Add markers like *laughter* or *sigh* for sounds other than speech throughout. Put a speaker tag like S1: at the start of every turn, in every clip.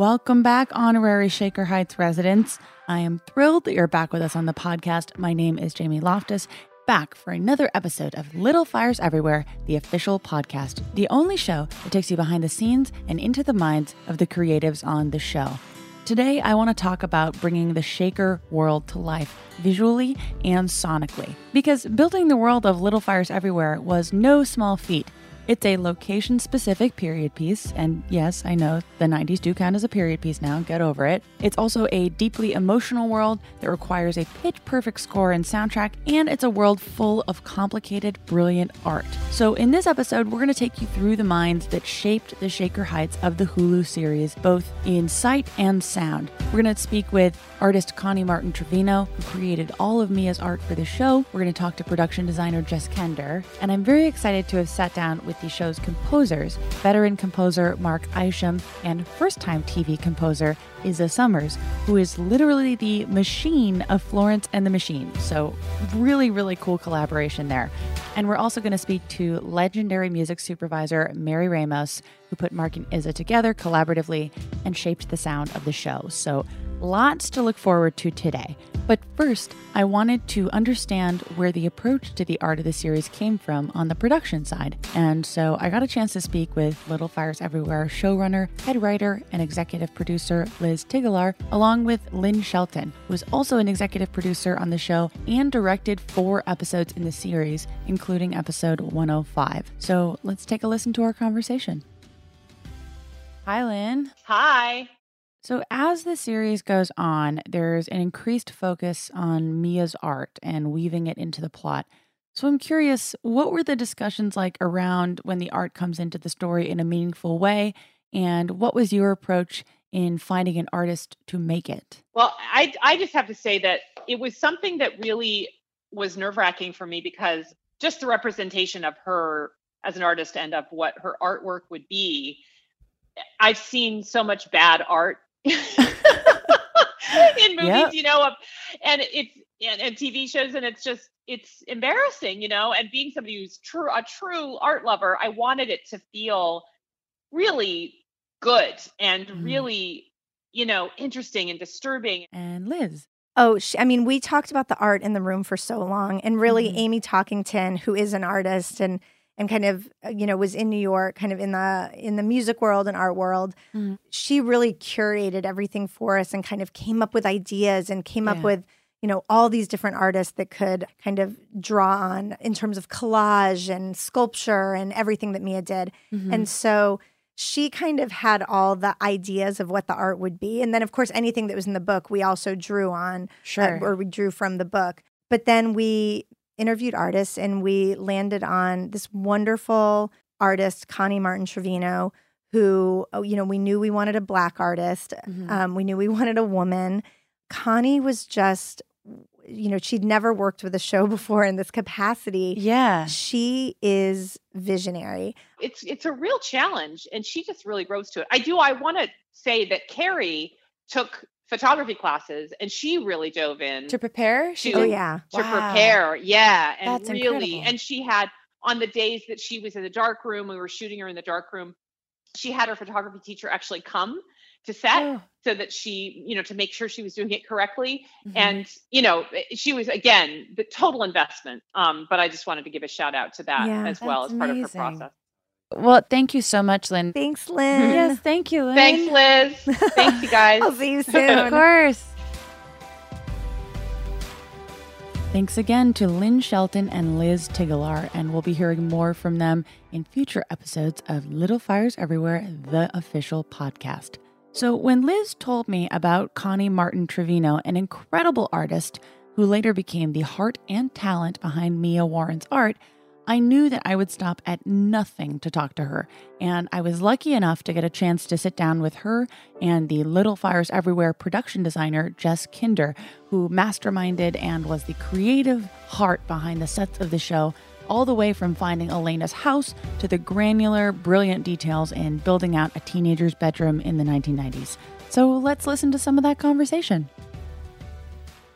S1: Welcome back, honorary Shaker Heights residents. I am thrilled that you're back with us on the podcast. My name is Jamie Loftus, back for another episode of Little Fires Everywhere, the official podcast, the only show that takes you behind the scenes and into the minds of the creatives on the show. Today, I want to talk about bringing the Shaker world to life visually and sonically. Because building the world of Little Fires Everywhere was no small feat. It's a location specific period piece, and yes, I know the 90s do count as a period piece now, get over it. It's also a deeply emotional world that requires a pitch perfect score and soundtrack, and it's a world full of complicated, brilliant art. So, in this episode, we're going to take you through the minds that shaped the Shaker Heights of the Hulu series, both in sight and sound. We're going to speak with artist Connie Martin Trevino, who created all of Mia's art for the show. We're going to talk to production designer Jess Kender, and I'm very excited to have sat down with the show's composers, veteran composer Mark Isham and first time TV composer Isa Summers, who is literally the machine of Florence and the Machine. So, really, really cool collaboration there. And we're also going to speak to legendary music supervisor Mary Ramos, who put Mark and Isa together collaboratively and shaped the sound of the show. So, Lots to look forward to today. But first, I wanted to understand where the approach to the art of the series came from on the production side. And so I got a chance to speak with Little Fires Everywhere showrunner, head writer, and executive producer Liz Tigelaar, along with Lynn Shelton, who is also an executive producer on the show and directed four episodes in the series, including episode 105. So let's take a listen to our conversation. Hi, Lynn.
S2: Hi.
S1: So, as the series goes on, there's an increased focus on Mia's art and weaving it into the plot. So, I'm curious, what were the discussions like around when the art comes into the story in a meaningful way? And what was your approach in finding an artist to make it?
S2: Well, I, I just have to say that it was something that really was nerve wracking for me because just the representation of her as an artist and of what her artwork would be. I've seen so much bad art *laughs* in movies, yep. you know, and it's and, and, TV shows, and it's just it's embarrassing, you know. And being somebody who's true a true art lover, I wanted it to feel really good and mm. really, you know, interesting and disturbing.
S1: And Liz.
S3: Oh, I mean, we talked about the art in the room for so long, and really, mm-hmm. Amy Talkington, who is an artist and and kind of uh, you know was in New York, kind of in the in the music world and art world. Mm-hmm. She really curated everything for us and kind of came up with ideas and came yeah. up with you know all these different artists that could kind of draw on in terms of collage and sculpture and everything that Mia did. Mm-hmm. And so she kind of had all the ideas of what the art would be. And then, of course, anything that was in the book, we also drew on, uh,
S1: sure.
S3: uh, or we drew from the book. But then we interviewed artists and we landed on this wonderful artist, Connie Martin Trevino, who, oh, you know, we knew we wanted a black artist. Mm-hmm. Um, we knew we *laughs* wanted a woman. Connie was just, you know, she'd never worked with a show *laughs* before in this capacity.
S1: Yeah.
S3: She is visionary.
S2: It's it's a real challenge and she just really rose to it. I do I want to say that Kerry took photography classes and she really dove in
S1: to prepare
S3: oh yeah
S2: to wow. prepare yeah and That's really incredible. and she had on the days that she was in the dark room we were shooting her in the dark room she had her photography teacher actually come to set oh. so that she you know to make sure she was doing it correctly mm-hmm. and you know eh, she was again the total investment um but i just wanted to give a shout out to that yeah, as well as part amazing. of her process
S1: well, thank you so much, Lynn.
S3: Thanks, Lynn. *laughs*
S1: Yes, thank you, Lynn.
S2: Thanks, Liz. Thanks, you guys. *laughs*
S3: I'll see you *laughs* soon.
S1: of course. Thanks again to Lynn Shelton and Liz Tigelaar, and we'll be hearing more from them in future episodes of Little Fires Everywhere, the official podcast. So, when Liz told me about Connie Martin Trevino, an incredible artist who later became the heart and talent behind Mia Warren's art, I knew that I would stop at nothing to talk to her, and I was lucky enough to get a chance to sit down with her and the Little Fires Everywhere production designer, Jess Kender, who masterminded and was the creative heart behind the sets of the show, all the way from finding Elena's house to the granular, brilliant details in building out a teenager's bedroom in the 1990s. So let's listen to some of that conversation.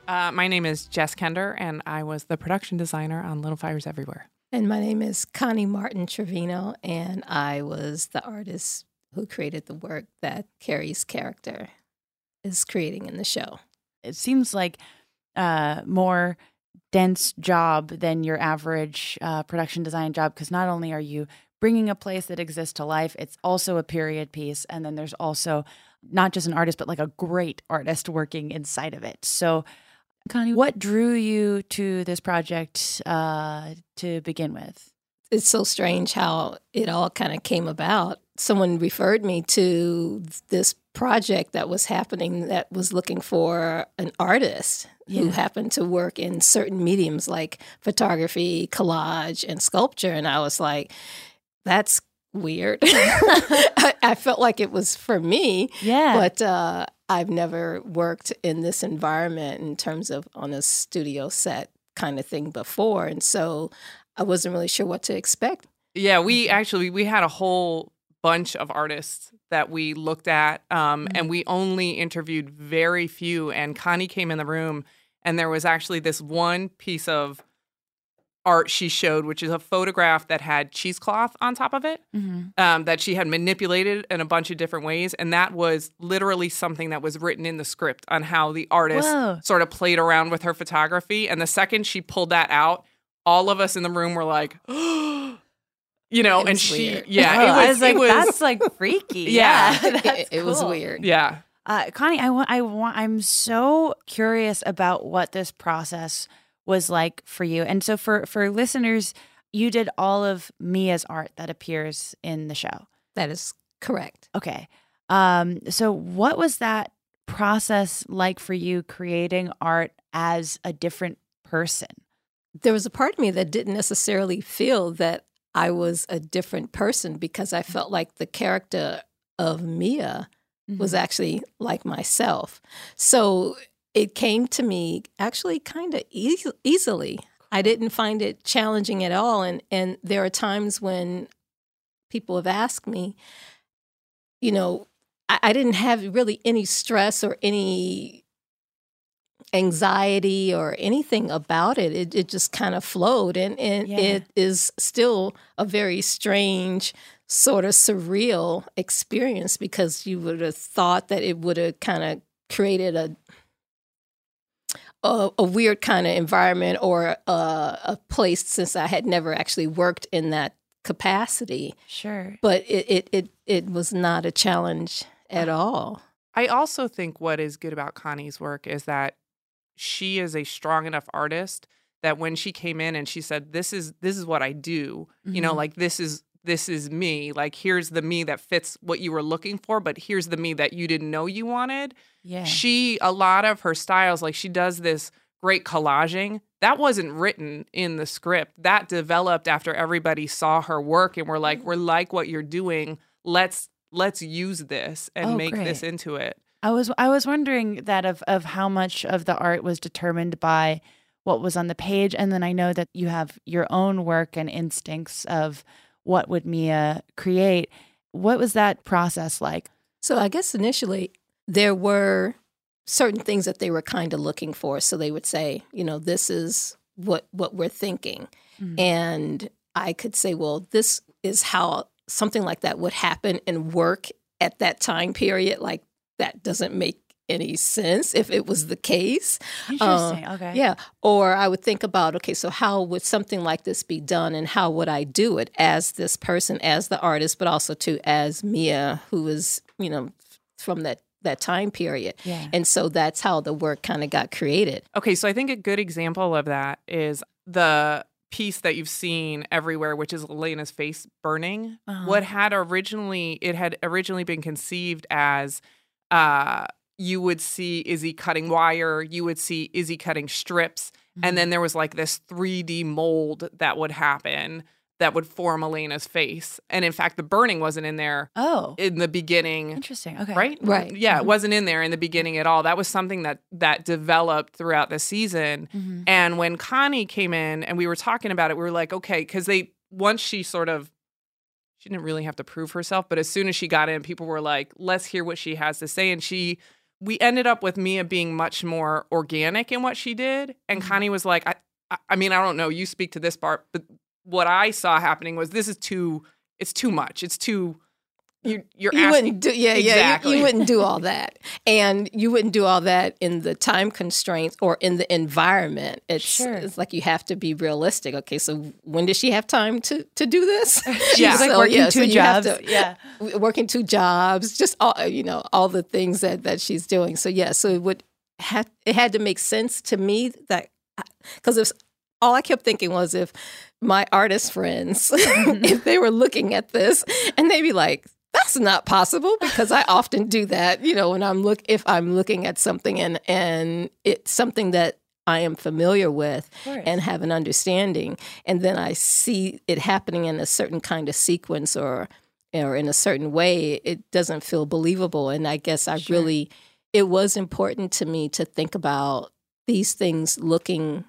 S4: Uh, my name is Jess Kender, and I was the production designer on Little Fires Everywhere.
S5: And my name is Connie Martin Trevino, and I was the artist who created the work that Kerry's character is creating in the show.
S1: It seems like uh, more dense job than your average uh, production design job because not only are you bringing a place that exists to life, it's also a period piece, and then there's also not just an artist but like a great artist working inside of it. So, Connie, what drew you to this project uh, to begin with?
S5: It's so strange how it all kind of came about. Someone referred me to this project that was happening that was looking for an artist yeah. who happened to work in certain mediums like photography, collage, and sculpture. And I was like, that's weird. *laughs* *laughs* I, I, felt like it was for me.
S1: Yeah.
S5: But uh, I've never worked in this environment in terms of on a studio set kind of thing before. And so I wasn't really sure what to expect.
S4: Yeah, we actually we had a whole bunch of artists that we looked at, um, mm-hmm. and we only interviewed very few. And Connie came in the room, and there was actually this one piece of art she showed, which is a photograph that had cheesecloth on top of it, mm-hmm. um, that she had manipulated in a bunch of different ways. And that was literally something that was written in the script on how the artist Whoa. sort of played around with her photography. And the second she pulled that out, all of us in the room were like, *gasps* you know, and she, yeah,
S1: oh, it was, *laughs* I was like, was, that's like freaky. *laughs*
S4: Yeah,
S5: yeah *laughs* it, it cool. was weird.
S4: Yeah,
S1: uh, Connie, I want, I want, I'm so curious about what this process was like for you. And so for for listeners, you did all of Mia's art that appears in the show.
S5: That is correct.
S1: Okay. Um, so what was that process like for you creating art as a different person?
S5: There was a part of me that didn't necessarily feel that I was a different person because I felt like the character of Mia mm-hmm. was actually like myself. So it came to me actually kind of e- easily. I didn't find it challenging at all. And, and there are times when people have asked me, you know, I, I didn't have really any stress or any anxiety or anything about it. It, it just kind of flowed. And, and yeah. it is still a very strange, sort of surreal experience because you would have thought that it would have kind of created a a, a weird kind of environment or a, a, place since I had never actually worked in that capacity.
S1: Sure.
S5: But it, it, it, it was not a challenge at all.
S4: I also think what is good about Connie's work is that she is a strong enough artist that when she came in and she said this is this is what I do, mm-hmm. you know, mm-hmm. like this is this is me. Like here's the me that fits what you were looking for, but here's the me that you didn't know you wanted.
S1: Yeah.
S4: She a lot of her styles like she does this great collaging. That wasn't written in the script. That developed after everybody saw her work and we're like, we're like what you're doing. Let's let's use this and oh, make great. this into it.
S1: I was I was wondering that of of how much of the art was determined by what was on the page and then I know that you have your own work and instincts of what would Mia create. What was that process like?
S5: So I guess initially there were certain things that they were kind of looking for. So they would say, you know, this is what what we're thinking. Mm-hmm. And I could say, well, this is how something like that would happen and work at that time period. Like that doesn't make any sense if it was the case.
S1: Interesting. Uh, okay.
S5: Yeah. Or I would think about, okay, so how would something like this be done and how would I do it as this person, as the artist, but also too as Mia, who is, you know, from that that time period.
S1: Yeah.
S5: And so that's how the work kind of got created.
S4: Okay, so I think a good example of that is the piece that you've seen everywhere, which is Elena's face burning. Uh-huh. What had originally it had originally been conceived as uh, you would see Izzy cutting wire, you would see Izzy cutting strips, mm-hmm. and then there was like this 3D mold that would happen that would form Elena's face. And in fact, the burning wasn't in there.
S1: Oh,
S4: in the beginning.
S1: Interesting. Okay.
S4: Right.
S5: Right.
S4: Yeah, mm-hmm. it wasn't in there in the beginning at all. That was something that that developed throughout the season. Mm-hmm. And when Connie came in and we were talking about it, we were like, okay, because they once she sort of she didn't really have to prove herself, but as soon as she got in, people were like, let's hear what she has to say. And she, we ended up with Mia being much more organic in what she did. And mm-hmm. Connie was like, I, I mean, I don't know, you speak to this part, but what I saw happening was this is too, it's too much. It's too, you you're
S5: you
S4: asking,
S5: wouldn't do yeah
S4: exactly.
S5: yeah you, you, wouldn't do all that. And you wouldn't do all that in the time constraints or in the environment. It's
S1: sure.
S5: it's like you have to be realistic. Okay so when does she have time to to do this? *laughs*
S1: Yeah like *laughs* working yeah, two so jobs to,
S5: yeah. working two jobs just all you know all the things that that she's doing. So yeah so it would have it had to make sense to me that because if all I kept thinking was if my artist friends, *laughs* if they were looking at this and they'd be like, that's not possible because I often do that, you know, when I'm look if I'm looking at something and and it's something that I am familiar with and have an understanding and then I see it happening in a certain kind of sequence or or in a certain way, it doesn't feel believable and I guess I sure. really it was important to me to think about these things looking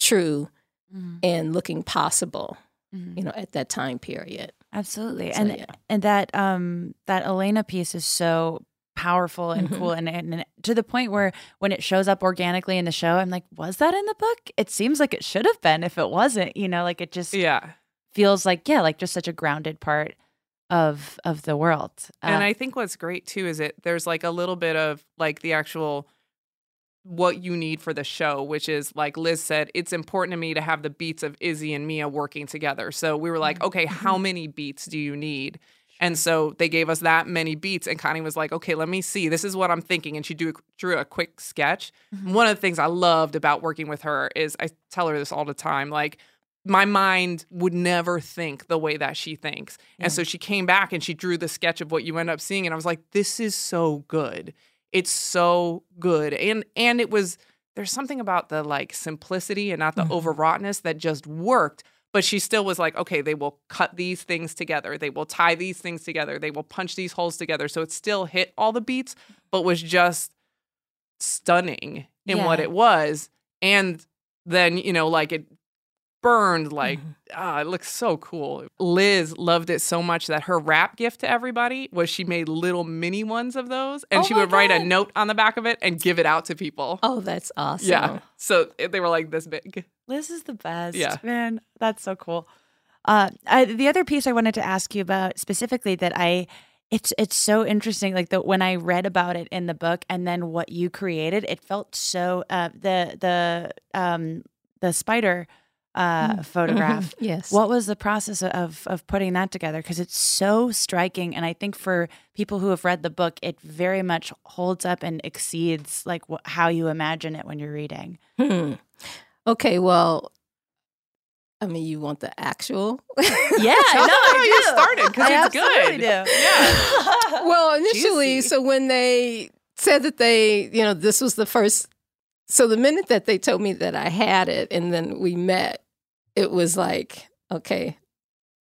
S5: true mm-hmm. and looking possible mm-hmm. you know at that time period
S1: absolutely so, and yeah. and that um that elena piece is so powerful and mm-hmm. cool and, and, to the point where when it shows up organically in the show i'm like was that in the book it seems like it should have been if it wasn't you know like it just
S4: yeah
S1: feels like yeah like just such a grounded part of of the world
S4: uh, and i think what's great too is it there's like a little bit of like the actual what you need for the show, which is like Liz said, it's important to me to have the beats of Izzy and Mia working together. So we were like, mm-hmm. okay, how mm-hmm. many beats do you need? And so they gave us that many beats, and Connie was like, okay, let me see. This is what I'm thinking. And she drew, drew a quick sketch. Mm-hmm. One of the things I loved about working with her is I tell her this all the time like, my mind would never think the way that she thinks. And so she came back and she drew the sketch of what you end up seeing. And I was like, this is so good. It's so good. And and it was there's something about the like simplicity and not the mm-hmm. overwroughtness that just worked. But she still was like, okay, they will cut these things together. They will tie these things together. They will punch these holes together. So it still hit all the beats, but was just stunning in yeah. what it was. And then, you know, like it burned like mm-hmm. ah, it looks so cool. Liz loved it so much that her wrap gift to everybody was she made little mini ones of those and oh she would God. write a note on the back of it and give it out to people.
S5: Oh, that's awesome.
S4: Yeah. So they were like this big.
S1: Liz is the best. Yeah. Man, that's so cool. Uh, I, the other piece I wanted to ask you about specifically that I it's it's so interesting like the when I read about it in the book and then what you created it felt so uh, the the um the spider uh, mm. photograph.
S5: yes.
S1: What was the process of of putting that together? Because it's so striking, and I think for people who have read the book, it very much holds up and exceeds like wh- how you imagine it when you're reading.
S5: Hmm. Okay. Well. I mean, you want the actual?
S1: Yeah, *laughs* no,
S4: how you started because it's good.
S1: Do.
S5: Yeah. *laughs* well, initially, Juicy. so when they said that they, you know, this was the first so the minute that they told me that I had it and then we met, it was like, okay,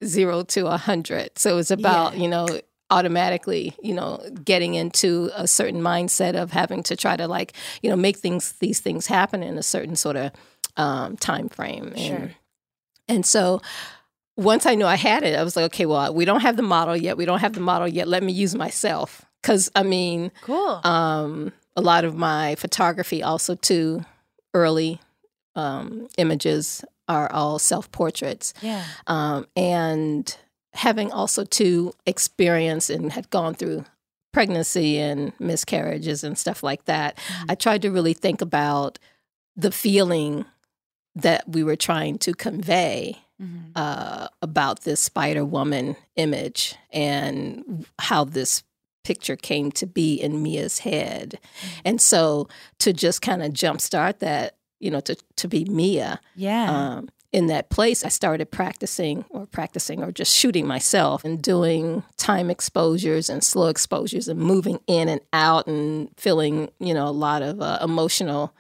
S5: zero to a hundred. So it was about, yeah. you know, automatically, you know, getting into a certain mindset of having to try to like, you know, make things these things happen in a certain sort of um, time frame.
S1: Sure.
S5: And, and so once I knew I had it, I was like, okay, well, we don't have the model yet. We don't have the model yet. Let me use myself. Cause I mean,
S1: cool.
S5: Um, a lot of my photography also too early um, images are all self portraits.
S1: Yeah.
S5: Um, and having also to experience and had gone through pregnancy and miscarriages and stuff like that, mm-hmm. I tried to really think about the feeling that we were trying to convey mm-hmm. uh, about this Spider Woman image and how this picture came to be in Mia's head. Mm-hmm. And so to just kind of jumpstart that, you know, to, to be Mia.
S1: Yeah.
S5: Um, in that place, I started practicing or practicing or just shooting myself and doing time exposures and slow exposures and moving in and out and feeling, you know, a lot of uh, emotional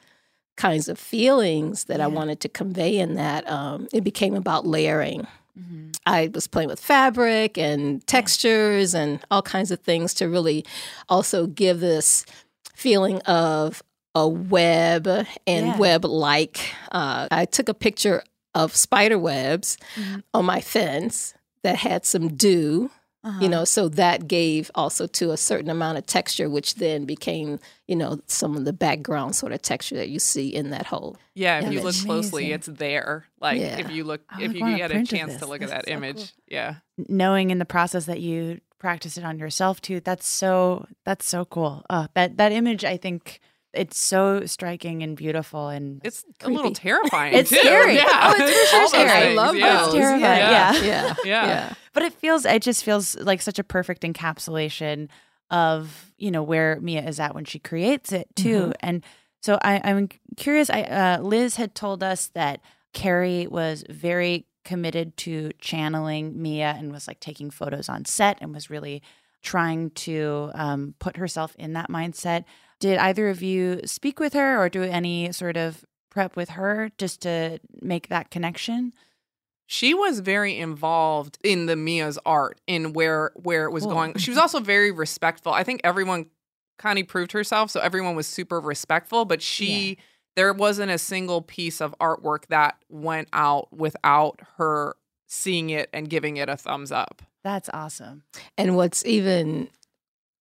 S5: kinds of feelings that yeah. I wanted to convey in that. Um, it became about layering. Mm-hmm. I was playing with fabric and textures and all kinds of things to really also give this feeling of a web and yeah. web like. Uh, I took a picture of spider webs mm-hmm. on my fence that had some dew uh-huh. You know, so that gave also to a certain amount of texture, which then became, you know, some of the background sort of texture that you see in that hole.
S4: Yeah, if yeah, you look amazing. closely, it's there. Like yeah. if you look, if you get a chance to look at that image, so yeah.
S1: Knowing in the process that you practice it on yourself too. That's so that's so cool. Uh, that that image, I think it's so striking and beautiful and
S4: it's creepy. a little terrifying.
S1: it's
S4: too.
S1: scary.
S4: Yeah.
S1: Oh, it's for sure scary.
S5: I love
S1: yeah.
S5: those.
S1: It's terrifying. Yeah.
S5: Yeah. yeah.
S4: yeah. *laughs* yeah.
S1: But it feels it just feels like such a perfect encapsulation of, you know, where Mia is at when she creates it too. Mm-hmm. And so I, am curious. I uh, Liz had told us that Kerry was very committed to channeling Mia and was like taking photos on set and was really trying to um, put herself in that mindset. Did either of you speak with her or do any sort of prep with her just to make that connection?
S4: She was very involved in the Mia's art, in where where it was cool. going. She was mm-hmm. also very respectful. I think everyone Connie proved herself, so everyone was super respectful. But she, yeah. there wasn't a single piece of artwork that went out without her seeing it and giving it a thumbs up.
S1: That's awesome.
S5: And what's even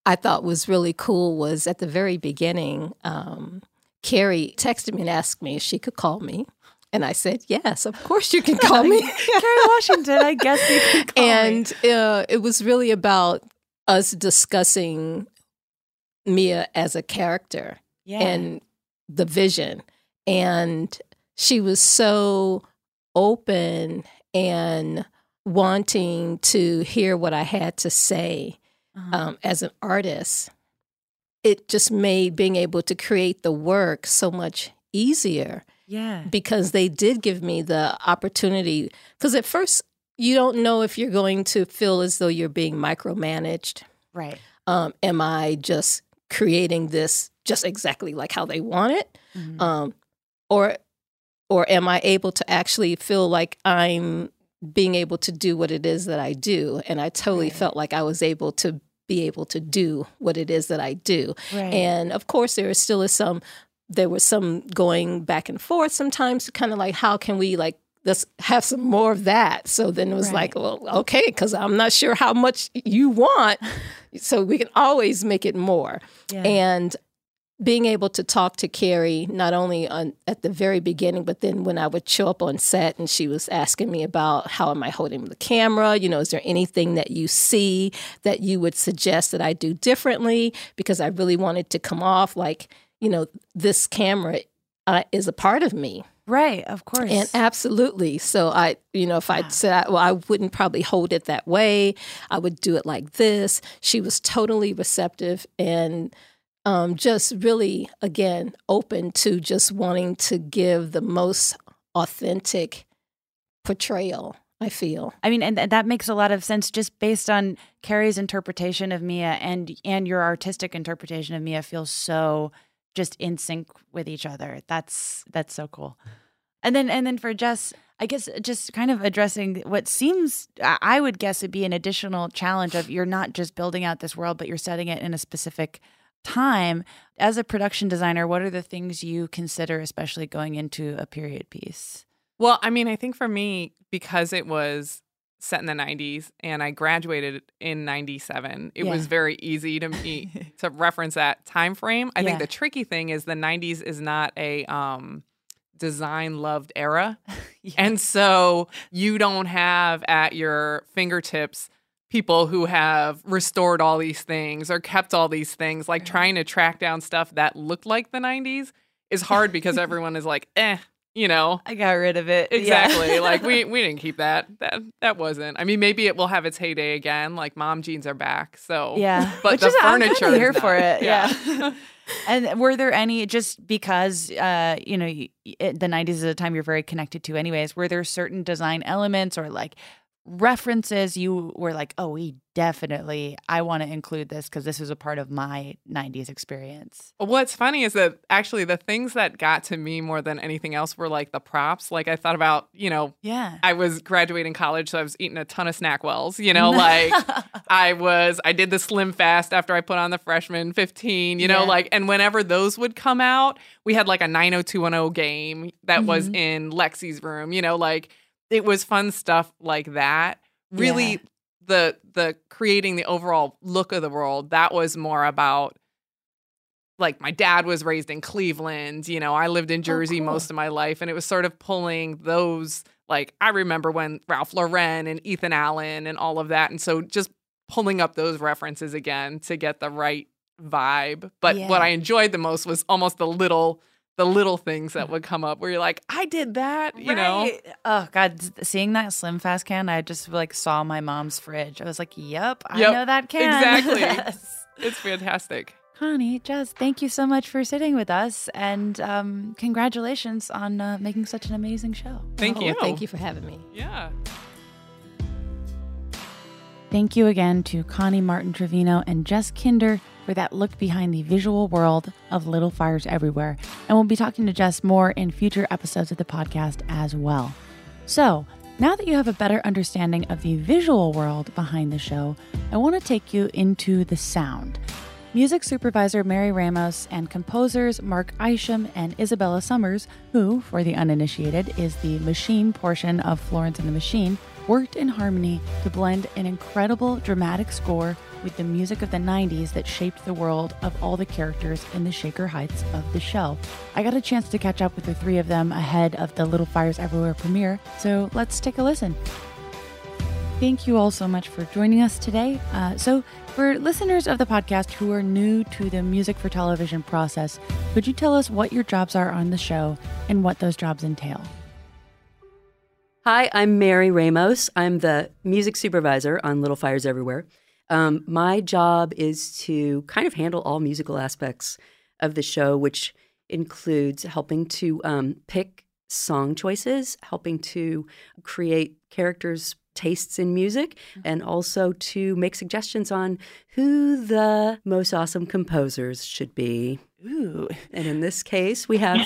S5: I thought was really cool was at the very beginning, um, Kerry texted me and asked me if she could call me. And I said, yes, of course you can call me. *laughs*
S1: Kerry Washington, I guess you can *laughs* call
S5: and, me. And uh, it was really about us discussing Mia as a character yeah. and the vision. And she was so open and wanting to hear what I had to say uh-huh. um, as an artist. It just made being able to create the work so much easier.
S1: Yeah.
S5: Because they did give me the opportunity. Because at first, you don't know if you're going to feel as though you're being micromanaged.
S1: Right.
S5: Um, am I just creating this just exactly like how they want it? Mm-hmm. Um, or or am I able to actually feel like I'm being able to do what it is that I do? And I totally right. felt like I was able to be able to do what it is that I do. Right. And of course, there still is some. There was some going back and forth sometimes, kind of like how can we like let's have some more of that. So then it was right. like, well, okay, because I'm not sure how much you want. so we can always make it more. Yeah. And being able to talk to Kerry not only on at the very beginning, but then when I would show up on set and she was asking me about how am I holding the camera, you know, is there anything that you see that you would suggest that I do differently? Because I really wanted to come off like, you know, this camera uh, is a part of me.
S1: Right, of course.
S5: And absolutely. So I, you know, if I said, well, I wouldn't probably hold it that way. I would do it like this. She was totally receptive and um, just really, again, open to just wanting to give the most authentic portrayal. I feel.
S1: I mean, and that makes a lot of sense just based on Kerry's interpretation of Mia and and your artistic interpretation of Mia feels so just in sync with each other. That's that's so cool. And then and then for Jess, I guess just kind of addressing what seems I would guess would be an additional challenge of you're not just building out this world, but you're setting it in a specific time. As a production designer, what are the things you consider, especially going into a period piece?
S4: Well, I mean, I think for me, because it was set in the 90s and I graduated in 97 it yeah. was very easy to me *laughs* to reference that time frame. I yeah. think the tricky thing is the 90s is not a um design loved era. *laughs* yeah. And so you don't have at your fingertips people who have restored all these things or kept all these things like trying to track down stuff that looked like the 90s is hard because *laughs* everyone is like, "Eh, you know?
S1: I got rid of it.
S4: Exactly. Yeah. like we *laughs* we didn't keep that. That that wasn't. I mean maybe it will have its heyday again like mom jeans are back so.
S1: Yeah *laughs*
S4: but Which the is, furniture
S1: I'm here for it yeah, yeah. and were there any just because uh you know it, the 90s is a time you're very connected to anyways were there certain design elements or like references you were like, oh, we definitely, I want to include this because this was a part of my 90s experience?
S4: What's funny is that actually the things that got to me more than anything else were like the props. Like I thought about, you know,
S1: yeah,
S4: I was graduating college, so I was eating a ton of SnackWells, you know, *laughs* like I was, I did the Slim Fast after I put on the freshman 15, you know, yeah. like, and whenever those would come out, we had like a 90210 game that mm-hmm. was in Lexie's room, you know, like, it was fun stuff like that. Really, yeah. the the creating the overall look of the world that was more about like my dad was raised in Cleveland, you know, I lived in oh, Jersey oh, cool. most of my life and it was sort of pulling those like I remember when Ralph Lauren and Ethan Allen and all of that and so just pulling up those references again to get the right vibe. But yeah. what I enjoyed the most was almost the little the little things that would come up where you're like, I did that, you right. know.
S1: Oh God, seeing that Slim Fast can, I just like saw my mom's fridge. I was like, Yep, I yep, know that can.
S4: Exactly. *laughs* yes. It's fantastic.
S1: Connie, Jess, thank you so much for sitting with us, and um, congratulations on uh, making such an amazing show.
S4: Thank oh, you.
S5: Thank you for having me.
S4: Yeah.
S1: Thank you again to Connie Martin Trevino and Jess Kender for that look behind the visual world of Little Fires Everywhere. And we'll be talking to Jess more in future episodes of the podcast as well. So, now that you have a better understanding of the visual world behind the show, I want to take you into the sound. Music supervisor Mary Ramos and composers Mark Isham and Isabella Summers, who, for the uninitiated, is the machine portion of Florence and the Machine, worked in harmony to blend an incredible dramatic score with the music of the 90s that shaped the world of all the characters in the Shaker Heights of the show. I got a chance to catch up with the three of them ahead of the Little Fires Everywhere premiere, so let's take a listen. Thank you all so much for joining us today. Uh, so, for listeners of the podcast who are new to the music for television process, could you tell us what your jobs are on the show and what those jobs entail?
S6: Hi, I'm Mary Ramos. I'm the music supervisor on Little Fires Everywhere. Um, my job is to kind of handle all musical aspects of the show, which includes helping to um, pick song choices, helping to create characters' tastes in music, mm-hmm. and also to make suggestions on who the most awesome composers should be. Ooh. And in this case, we have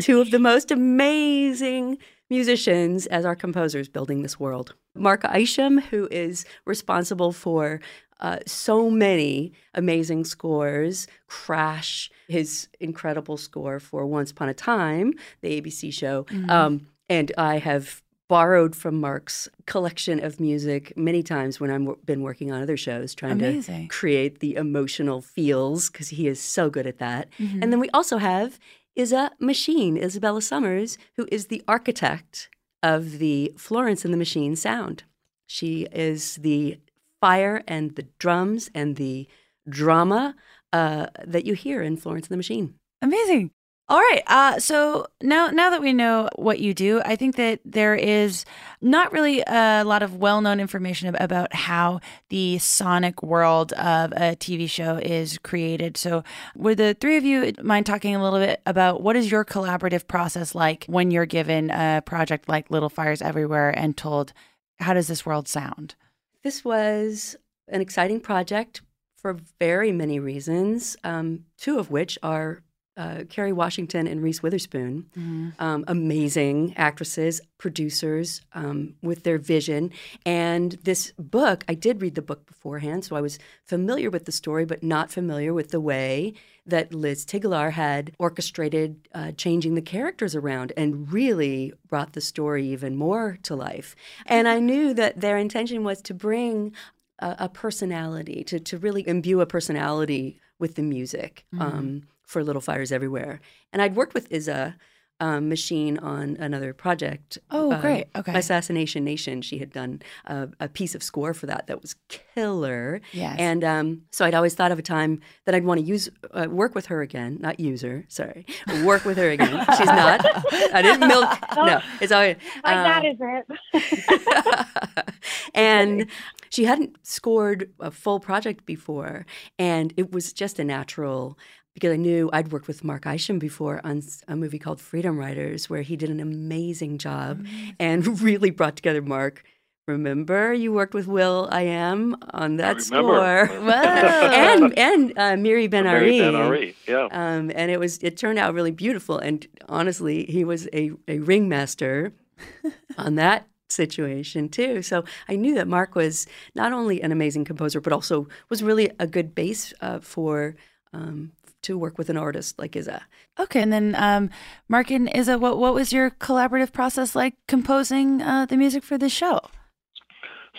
S6: two of the most amazing musicians as our composers building this world. Mark Isham, who is responsible for uh, so many amazing scores, Crash, his incredible score for Once Upon a Time, the ABC show. Mm-hmm. Um, and I have borrowed from Mark's collection of music many times when I've been working on other shows, trying Amazing. to create the emotional feels because he is so good at that. Mm-hmm. And then we also have Isa Machine, Isabella Summers, who is the architect of the Florence and the Machine sound. She is the fire and the drums and the drama uh, that you hear in Florence and the Machine.
S1: Amazing. All right. Uh, so now, now that we know what you do, I think that there is not really a lot of well-known information about how the sonic world of a TV show is created. So, would the three of you mind talking a little bit about what is your collaborative process like when you're given a project like Little Fires Everywhere and told, "How does this world sound?"
S6: This was an exciting project for very many reasons, um, two of which are uh, Kerry Washington and Reese Witherspoon, mm-hmm. um, amazing actresses, producers um, with their vision. And this book, I did read the book beforehand, so I was familiar with the story, but not familiar with the way that Liz Tigelaar had orchestrated uh, changing the characters around and really brought the story even more to life. And I knew that their intention was to bring a, a personality, to, to really imbue a personality with the music. Mm-hmm. Um, for Little Fires Everywhere. And I'd worked with Isa um, Machine on another project.
S1: Oh, uh, great. Okay.
S6: Assassination Nation. She had done a, a, piece of score for that that was killer.
S1: Yes.
S6: And um, so I'd always thought of a time that I'd want to use uh, work with her again, not use her. Sorry, work with her again. She's not. I didn't milk. No, it's always *laughs*
S3: like uh, that is it. *laughs* *laughs*
S6: and she hadn't scored a full project before, and it was just a natural because I knew I'd worked with Mark Isham before on a movie called Freedom Writers, where he did an amazing job and *laughs* really brought together Mark. Remember, you worked with Will I Am on that score, *laughs* and and uh, Miri Ben Ari.
S7: Ben Ari, yeah.
S6: Um, and it was it turned out really beautiful. And honestly, he was a a ringmaster *laughs* on that situation too. So I knew that Mark was not only an amazing composer, but also was really a good base uh, for um, to work with an artist like Isa.
S1: Okay, and then um, Mark and Isa, what what was your collaborative process like composing uh, the music for this show?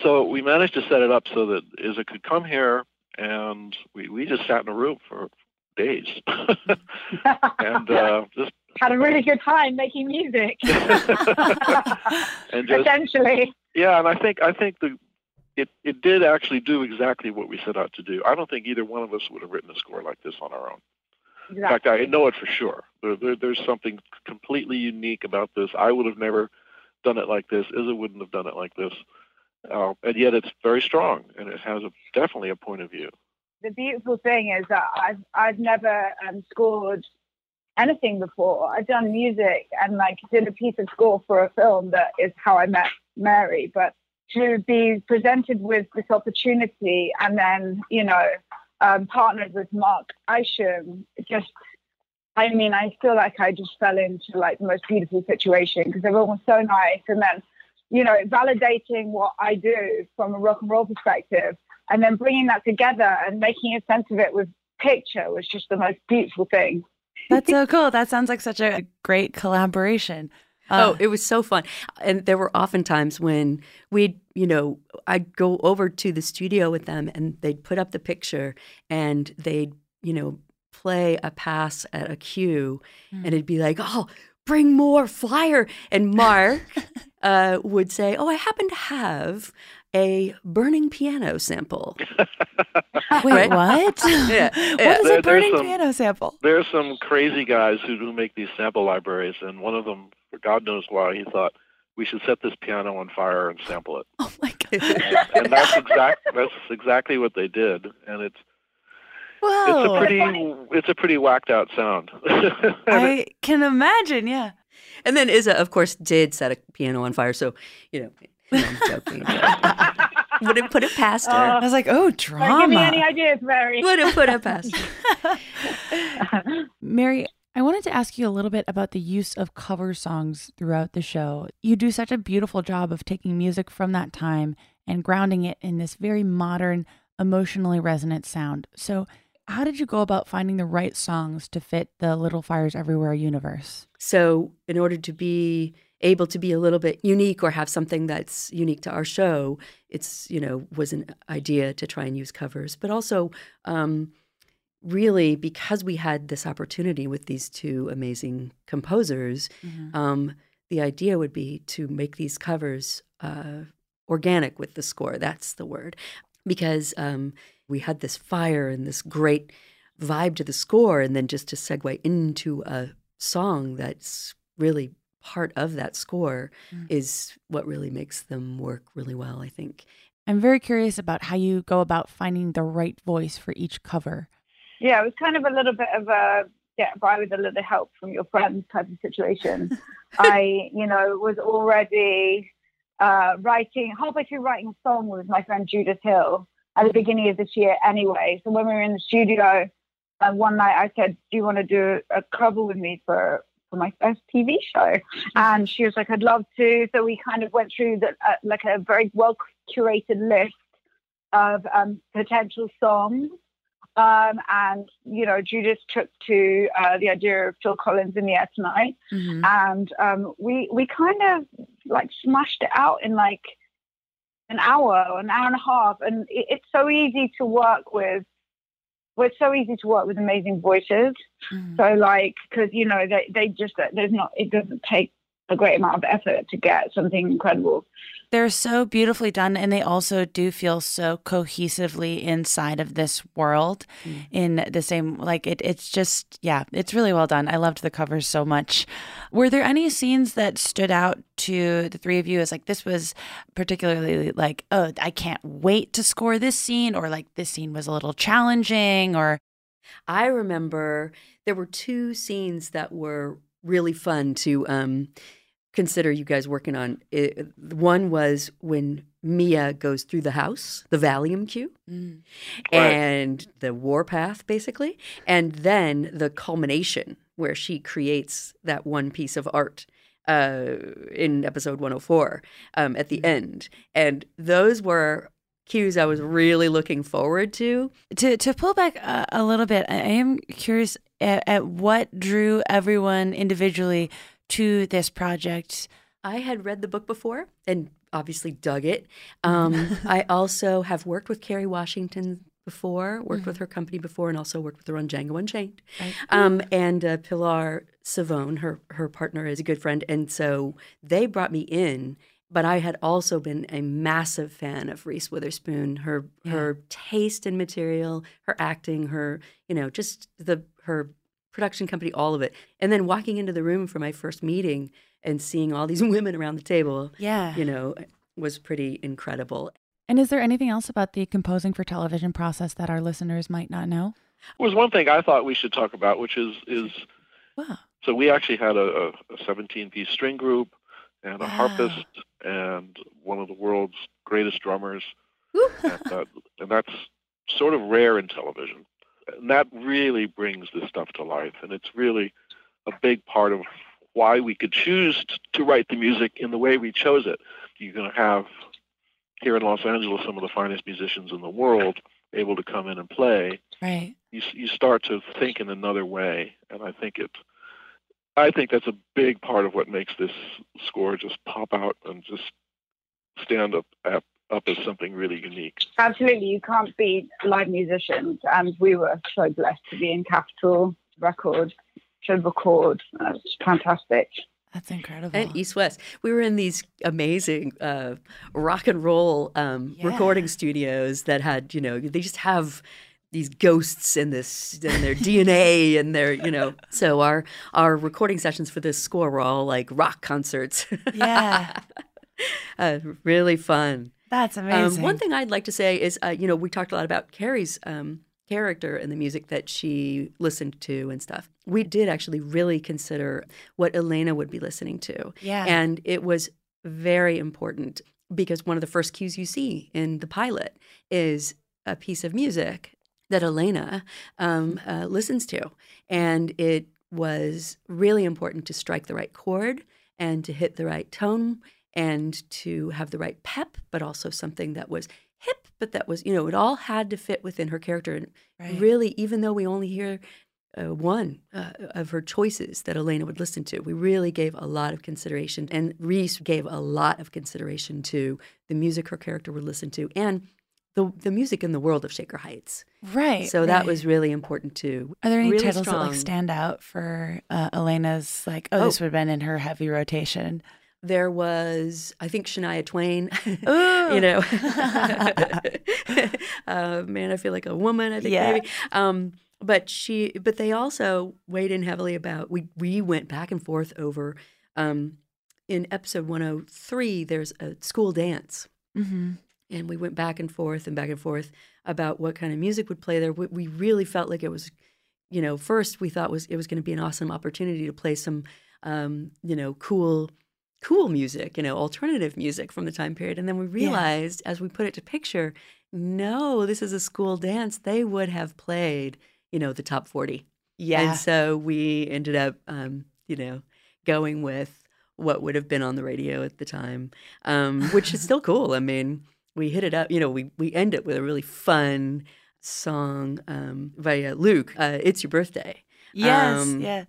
S7: So we managed to set it up so that Isa could come here, and we, we just sat in a room for days, *laughs* and uh, just
S3: had a really good time making music. *laughs*
S7: and just,
S3: essentially.
S7: Yeah, and I think I think the it it did actually do exactly what we set out to do. I don't think either one of us would have written a score like this on our own. Exactly. In fact, I know it for sure. There, there, there's something completely unique about this. I would have never done it like this. Isa wouldn't have done it like this. Uh, and yet it's very strong, and it has a, definitely a point of view.
S8: The beautiful thing is that I've I've never um, scored anything before. I've done music and like did a piece of score for a film that is how I met Mary, but to be presented with this opportunity and then you know um, partnered with Mark Isham, just I mean I feel like I just fell into like the most beautiful situation because everyone was so nice and then you know validating what I do from a rock and roll perspective and then bringing that together and making a sense of it with picture was just the most beautiful thing.
S1: That's so cool. That sounds like such a great collaboration.
S6: Uh, oh, it was so fun. And there were often times when we'd, you know, I'd go over to the studio with them and they'd put up the picture and they'd, you know, play a pass at a cue mm. and it'd be like, oh, bring more fire. And Mark *laughs* uh, would say, oh, I happen to have a burning piano sample. *laughs*
S1: Wait, *laughs* *laughs* what?
S7: yeah.
S1: What is there, a burning some, piano sample?
S7: There's some crazy guys who, who make these sample libraries, and one of them, for God knows why, he thought we should set this piano on fire and sample it.
S1: Oh my
S7: god! and, and that's exact. That's exactly what they did, and it's. Whoa. It's a pretty, it's a pretty whacked out sound.
S1: I can imagine, yeah.
S6: And then Isa, of course, did set a piano on fire. So, you know, I'm joking. *laughs* Wouldn't put it past her. Uh,
S1: I was like, oh, drama.
S8: Give me any ideas, Mary.
S6: Wouldn't put it past her. *laughs*
S1: Mary, I wanted to ask you a little bit about the use of cover songs throughout the show. You do such a beautiful job of taking music from that time and grounding it in this very modern, emotionally resonant sound. So, how did you go about finding the right songs to fit the Little Fires Everywhere universe?
S6: So, in order to be able to be a little bit unique or have something that's unique to our show, it's you know was an idea to try and use covers, but also um, really because we had this opportunity with these two amazing composers, mm-hmm. um, the idea would be to make these covers uh, organic with the score. That's the word, because um, we had this fire and this great vibe to the score, and then just to segue into a song that's really part of that score mm. is what really makes them work really well, I think.
S1: I'm very curious about how you go about finding the right voice for each cover.
S8: Yeah, it was kind of a little bit of a get by with a little help from your friends type of situation. *laughs* I, you know, was already uh, writing, halfway through writing a song with my friend Judith Hill at the beginning of this year anyway. So when we were in the studio, uh, one night I said, Do you want to do a cover with me for for my first TV show. And she was like, I'd love to. So we kind of went through the, uh, like a very well curated list of um, potential songs. Um, and, you know, Judith took to uh, the idea of Phil Collins in the air tonight. Mm-hmm. And um, we, we kind of like smashed it out in like an hour, an hour and a half. And it, it's so easy to work with well, it's so easy to work with amazing voices. Mm. So like, because you know they they just there's not it doesn't take a great amount of effort to get something incredible.
S1: They're so beautifully done, and they also do feel so cohesively inside of this world mm. in the same, like, it, it's just, yeah, it's really well done. I loved the covers so much. Were there any scenes that stood out to the three of you as, like, this was particularly like, oh, I can't wait to score this scene, or like, this scene was a little challenging, or.
S6: I remember there were two scenes that were really fun to um, consider you guys working on. It, one was when Mia goes through the house, the Valium cue, mm. and the warpath, basically, and then the culmination where she creates that one piece of art uh, in episode 104 um, at the mm. end. And those were cues I was really looking forward to.
S1: To to pull back a, a little bit, I am curious at, at what drew everyone individually to this project?
S6: I had read the book before and obviously dug it. Um, *laughs* I also have worked with Kerry Washington before, worked mm-hmm. with her company before, and also worked with her on Django Unchained. Right. Um, and uh, Pilar Savone, her her partner, is a good friend, and so they brought me in but I had also been a massive fan of Reese Witherspoon. Her yeah. her taste in material, her acting, her you know just the her production company, all of it. And then walking into the room for my first meeting and seeing all these *laughs* women around the table,
S1: yeah,
S6: you know, was pretty incredible.
S1: And is there anything else about the composing for television process that our listeners might not know?
S7: was one thing I thought we should talk about, which is is wow. so we actually had a, a 17 piece string group and a wow. harpist and one of the world's greatest drummers, and, uh, and that's sort of rare in television. And that really brings this stuff to life, and it's really a big part of why we could choose to write the music in the way we chose it. You're going to have here in Los Angeles some of the finest musicians in the world able to come in and play.
S1: Right.
S7: You you start to think in another way, and I think it. I think that's a big part of what makes this score just pop out and just stand up up, up as something really unique.
S8: Absolutely, you can't beat live musicians, and we were so blessed to be in Capitol Record to record. It's fantastic.
S1: That's incredible.
S6: And East West. We were in these amazing uh, rock and roll um, yeah. recording studios that had, you know, they just have these ghosts in this in their DNA *laughs* and their you know so our our recording sessions for this score were all like rock concerts *laughs*
S1: yeah
S6: uh, really fun
S1: that's amazing
S6: um, one thing I'd like to say is uh, you know we talked a lot about Kerry's um, character and the music that she listened to and stuff. We did actually really consider what Elena would be listening to.
S1: Yeah.
S6: And it was very important because one of the first cues you see in the pilot is a piece of music that Elena um, uh, listens to. And it was really important to strike the right chord and to hit the right tone and to have the right pep, but also something that was hip, but that was, you know, it all had to fit within her character. And right. really, even though we only hear uh, one uh, of her choices that Elena would listen to, we really gave a lot of consideration. And Reese gave a lot of consideration to the music her character would listen to and the, the music in the world of Shaker Heights.
S1: Right.
S6: So that was really important too.
S1: Are there any
S6: really
S1: titles
S6: strong.
S1: that like stand out for uh, Elena's? Like, oh, oh, this would have been in her heavy rotation.
S6: There was, I think, Shania Twain. *laughs* you know, *laughs* uh, man, I feel like a woman. I think yeah. maybe. Um, but she, but they also weighed in heavily about. We we went back and forth over. Um, in episode 103, there's a school dance.
S1: Mm-hmm.
S6: And we went back and forth and back and forth about what kind of music would play there. We, we really felt like it was, you know, first we thought was it was going to be an awesome opportunity to play some, um, you know, cool cool music, you know, alternative music from the time period. And then we realized yeah. as we put it to picture, no, this is a school dance. They would have played, you know, the top 40.
S1: Yeah.
S6: And so we ended up, um, you know, going with what would have been on the radio at the time, um, which is still cool. I mean, we hit it up, you know, we, we end it with a really fun song um, by uh, Luke, uh, It's Your Birthday.
S1: Yes, um, yeah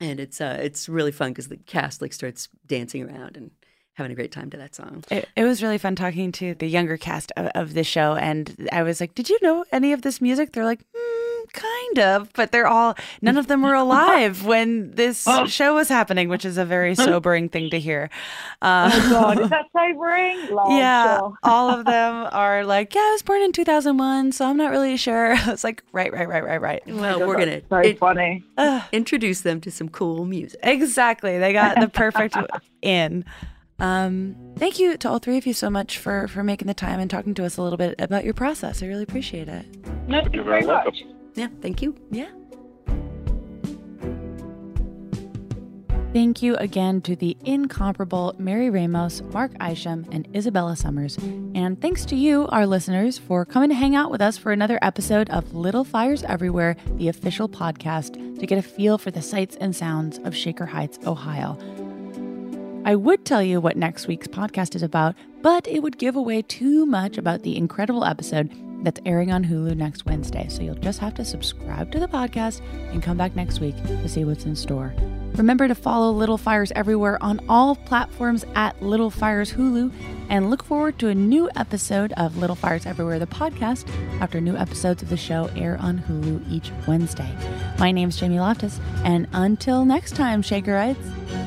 S6: and it's uh, it's really fun because the cast like starts dancing around and having a great time to that song.
S1: It, it was really fun talking to the younger cast of, of the show, and I was like, "Did you know any of this music?" They're like. Mm kind of, but they're all none of them were *laughs* alive when this show was happening, which is a very *laughs* sobering thing to hear.
S8: Uh, oh God, is *laughs* that sobering?
S1: yeah, all of them are like, yeah, I was born in 2001, so I'm not really sure. It's like, right, right, right, right, right.
S6: Well, we're gonna
S8: so it, funny
S6: uh, introduce them to some cool music.
S1: Exactly, they got the perfect in. Um, thank you to all three of you so much for for making the time and talking to us a little bit about your process. I really appreciate it.
S8: No, thank you very much.
S6: Yeah, thank you.
S1: Yeah. Thank you again to the incomparable Mary Ramos, Mark Isham, and Isabella Summers. And thanks to you, our listeners, for coming to hang out with us for another episode of Little Fires Everywhere, the official podcast, to get a feel for the sights and sounds of Shaker Heights, Ohio. I would tell you what next week's podcast is about, but it would give away too much about the incredible episode that's airing on Hulu next Wednesday. So you'll just have to subscribe to the podcast and come back next week to see what's in store. Remember to follow Little Fires everywhere on all platforms at Little Fires Hulu and look forward to a new episode of Little Fires Everywhere, the podcast, after new episodes of the show air on Hulu each Wednesday. My name's Jamie Loftus, and until next time, Shakerites.